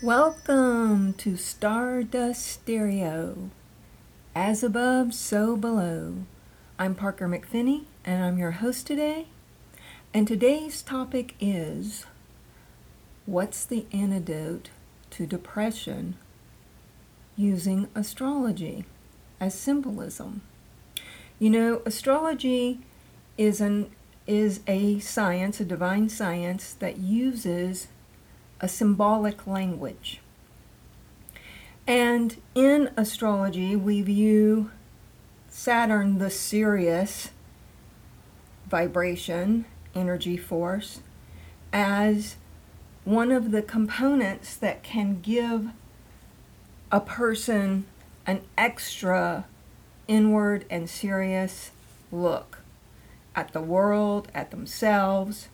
Welcome to Stardust Stereo. As above, so below. I'm Parker McFinney, and I'm your host today. And today's topic is What's the antidote to depression using astrology as symbolism? You know, astrology is an is a science, a divine science that uses a symbolic language. And in astrology, we view Saturn, the serious vibration, energy force, as one of the components that can give a person an extra inward and serious look at the world, at themselves,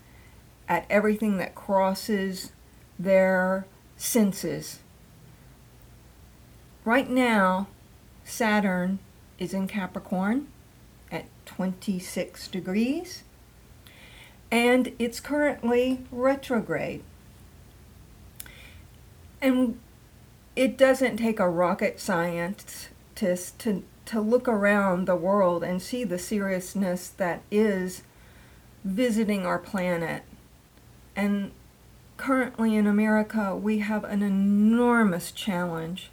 at everything that crosses their senses. Right now, Saturn is in Capricorn at 26 degrees, and it's currently retrograde. And it doesn't take a rocket scientist to, to look around the world and see the seriousness that is visiting our planet and currently in America, we have an enormous challenge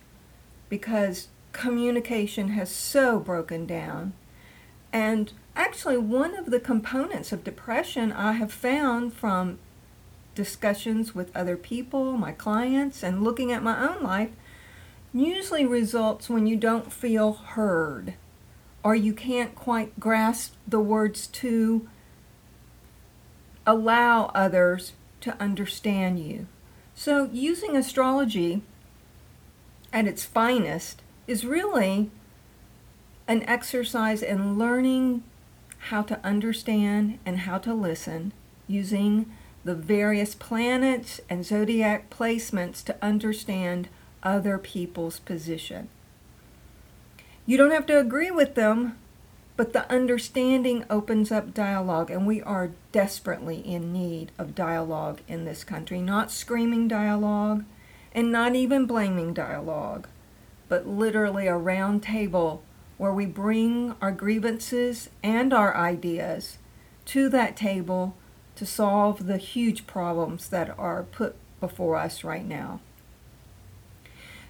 because communication has so broken down. And actually, one of the components of depression I have found from discussions with other people, my clients, and looking at my own life usually results when you don't feel heard or you can't quite grasp the words to allow others to understand you. So, using astrology at its finest is really an exercise in learning how to understand and how to listen using the various planets and zodiac placements to understand other people's position. You don't have to agree with them, but the understanding opens up dialogue, and we are desperately in need of dialogue in this country. Not screaming dialogue and not even blaming dialogue, but literally a round table where we bring our grievances and our ideas to that table to solve the huge problems that are put before us right now.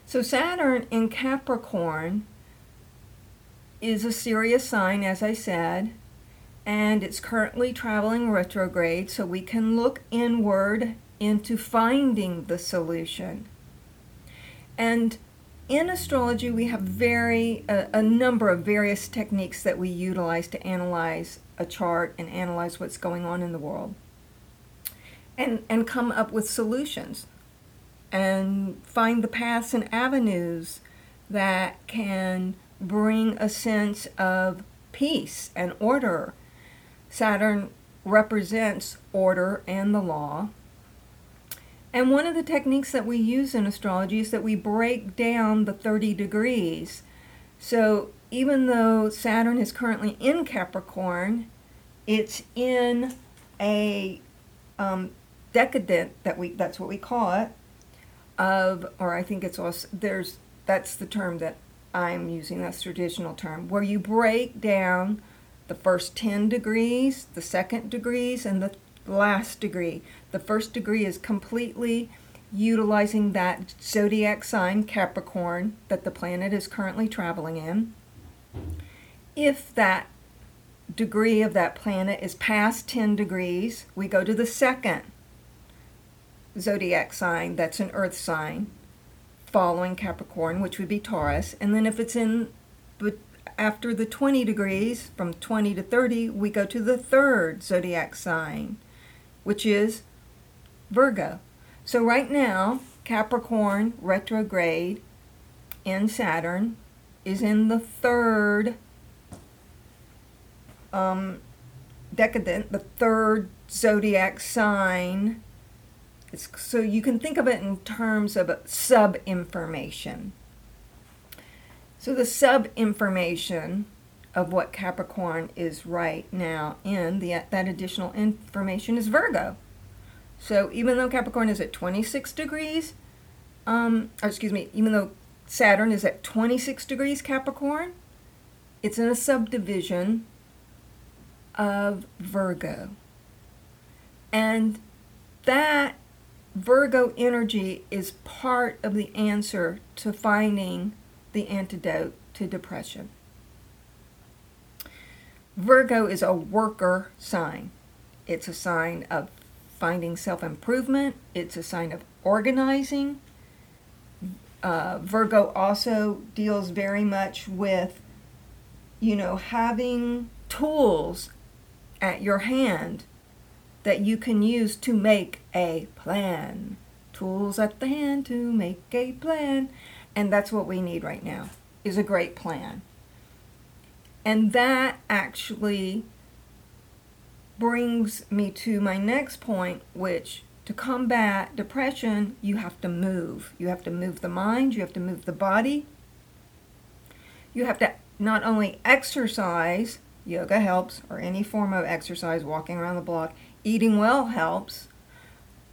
So, Saturn in Capricorn is a serious sign, as I said, and it's currently traveling retrograde, so we can look inward into finding the solution. And in astrology, we have very a, a, number of various techniques that we utilize to analyze a chart and analyze what's going on in the world, and and come up with solutions, and find the paths and avenues that can bring a sense of peace and order. Saturn represents order and the law. And one of the techniques that we use in astrology is that we break down the 30 degrees. So even though Saturn is currently in Capricorn, it's in a um, decanate that we that's what we call it of or I think it's also there's that's the term that I'm using that's traditional term, where you break down the first 10 degrees, the second degrees, and the last degree. The first degree is completely utilizing that zodiac sign, Capricorn, that the planet is currently traveling in. If that degree of that planet is past 10 degrees, we go to the second zodiac sign, that's an earth sign following Capricorn, which would be Taurus. And then if it's in but after the 20 degrees, from 20 to 30, we go to the third zodiac sign, which is Virgo. So right now, Capricorn retrograde in Saturn is in the third um, decanate, the third zodiac sign so you can think of it in terms of sub information. So the sub information of what Capricorn is right now in the that additional information is Virgo. So even though Capricorn is at 26 degrees, um, or excuse me, even though Saturn is at 26 degrees Capricorn, it's in a subdivision of Virgo. And that Virgo energy is part of the answer to finding the antidote to depression. Virgo is a worker sign. It's a sign of finding self improvement, it's a sign of organizing. Uh, Virgo also deals very much with, you know, having tools at your hand that you can use to make a plan. Tools at the hand to make a plan. And that's what we need right now is a great plan. And that actually brings me to my next point, which to combat depression, you have to move. You have to move the mind, you have to move the body. You have to not only exercise, yoga helps, or any form of exercise, walking around the block, eating well helps,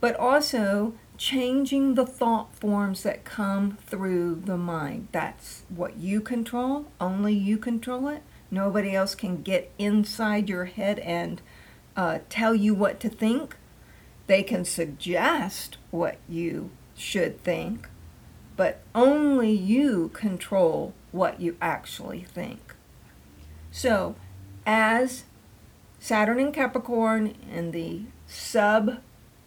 but also changing the thought forms that come through the mind. That's what you control, only you control it. Nobody else can get inside your head and uh, tell you what to think. They can suggest what you should think, but only you control what you actually think. So, as Saturn in Capricorn and the sub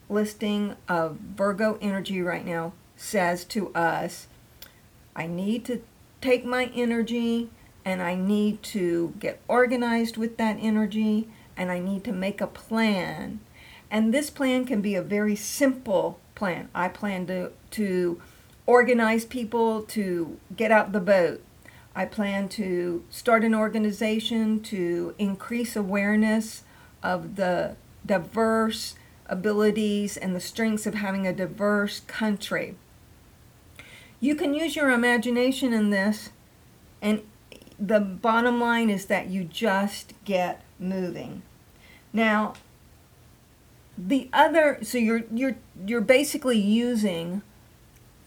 listing of Virgo energy right now says to us, I need to take my energy and I need to get organized with that energy and I need to make a plan. And this plan can be a very simple plan. I plan to, to organize people to get out the boat. I plan to start an organization to increase awareness of the diverse abilities and the strengths of having a diverse country. You can use your imagination in this, and the bottom line is that you just get moving. Now, the other so you're you're you're basically using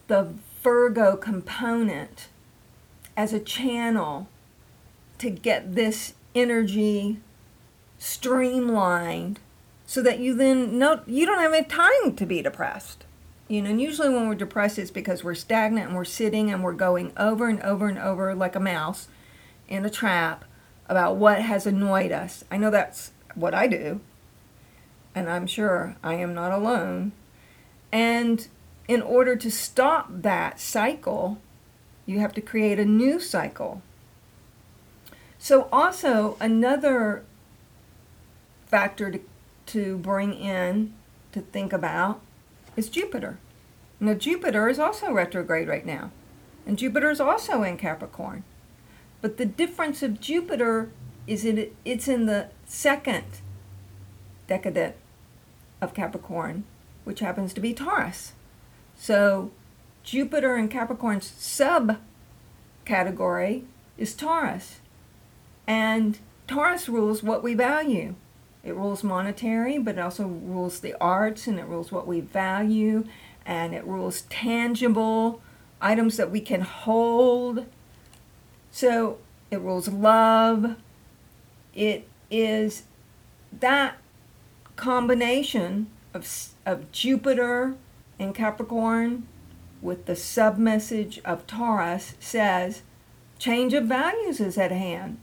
the Virgo component as a channel to get this energy streamlined so that you then know you don't have any time to be depressed. You know, and usually when we're depressed it's because we're stagnant and we're sitting and we're going over and over and over like a mouse in a trap about what has annoyed us. I know that's what I do, and I'm sure I am not alone. And in order to stop that cycle, you have to create a new cycle. So, also, another factor to, to bring in to think about is Jupiter. Now, Jupiter is also retrograde right now, and Jupiter is also in Capricorn. But the difference of Jupiter is it it's in the second decanate of Capricorn, which happens to be Taurus. So Jupiter in Capricorn's sub category is Taurus. And Taurus rules what we value. It rules monetary, but it also rules the arts and it rules what we value and it rules tangible items that we can hold so it rules love. It is that combination of, of Jupiter and Capricorn with the sub message of Taurus says change of values is at hand.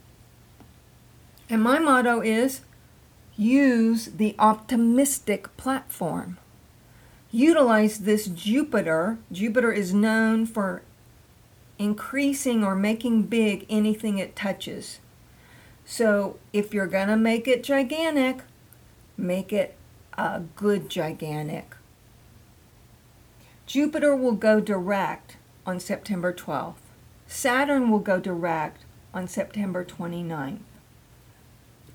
And my motto is use the optimistic platform. Utilize this Jupiter. Jupiter is known for increasing or making big anything it touches. So if you're going to make it gigantic, make it a good gigantic. Jupiter will go direct on September 12th. Saturn will go direct on September 29th.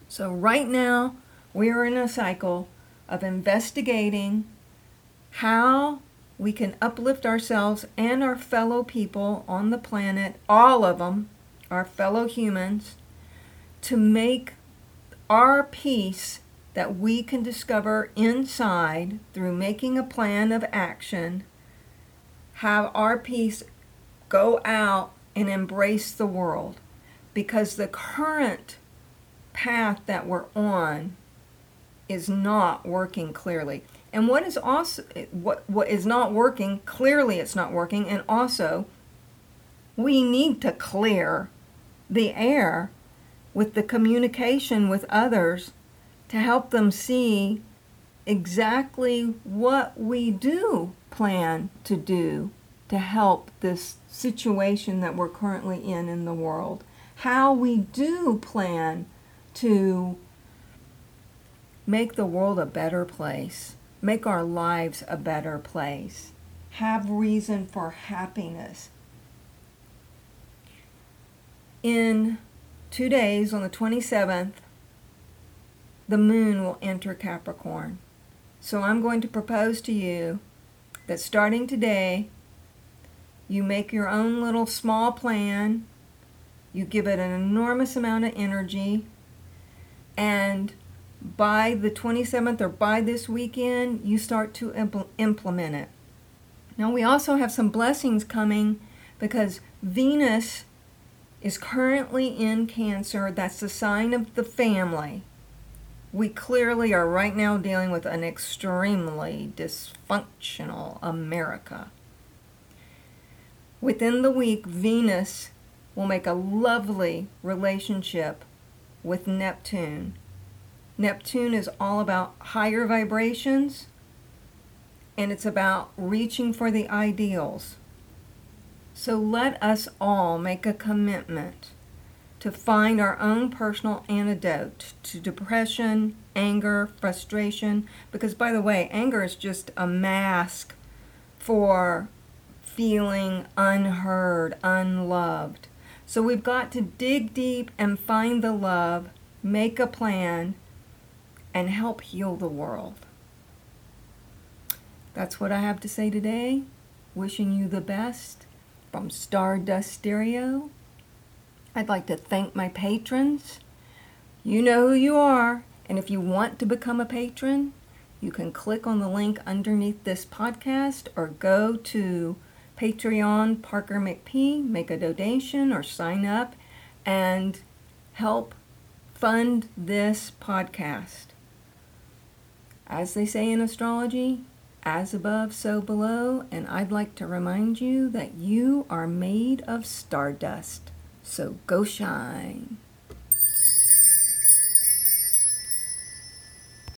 So right now, we're in a cycle of investigating how we can uplift ourselves and our fellow people on the planet, all of them, our fellow humans, to make our peace that we can discover inside through making a plan of action have our peace go out and embrace the world. Because the current path that we're on is not working clearly. And what is also what what is not working, clearly it's not working. And also we need to clear the air with the communication with others to help them see exactly what we do plan to do to help this situation that we're currently in in the world. How we do plan to make the world a better place, make our lives a better place, have reason for happiness. In two days, on the 27th, the moon will enter Capricorn. So I'm going to propose to you that starting today, you make your own little small plan, you give it an enormous amount of energy, and by the 27th or by this weekend, you start to impl- implement it. Now, we also have some blessings coming because Venus is currently in Cancer. That's the sign of the family. We clearly are right now dealing with an extremely dysfunctional America. Within the week, Venus will make a lovely relationship with Neptune. Neptune is all about higher vibrations and it's about reaching for the ideals. So let us all make a commitment to find our own personal antidote to depression, anger, frustration. Because, by the way, anger is just a mask for feeling unheard, unloved. So we've got to dig deep and find the love, make a plan, and help heal the world. That's what I have to say today. Wishing you the best from Stardust Stereo. I'd like to thank my patrons. You know who you are, and if you want to become a patron, you can click on the link underneath this podcast or go to Patreon Parker McP, make a donation or sign up and help fund this podcast. As they say in astrology, as above, so below, and I'd like to remind you that you are made of stardust. So go shine.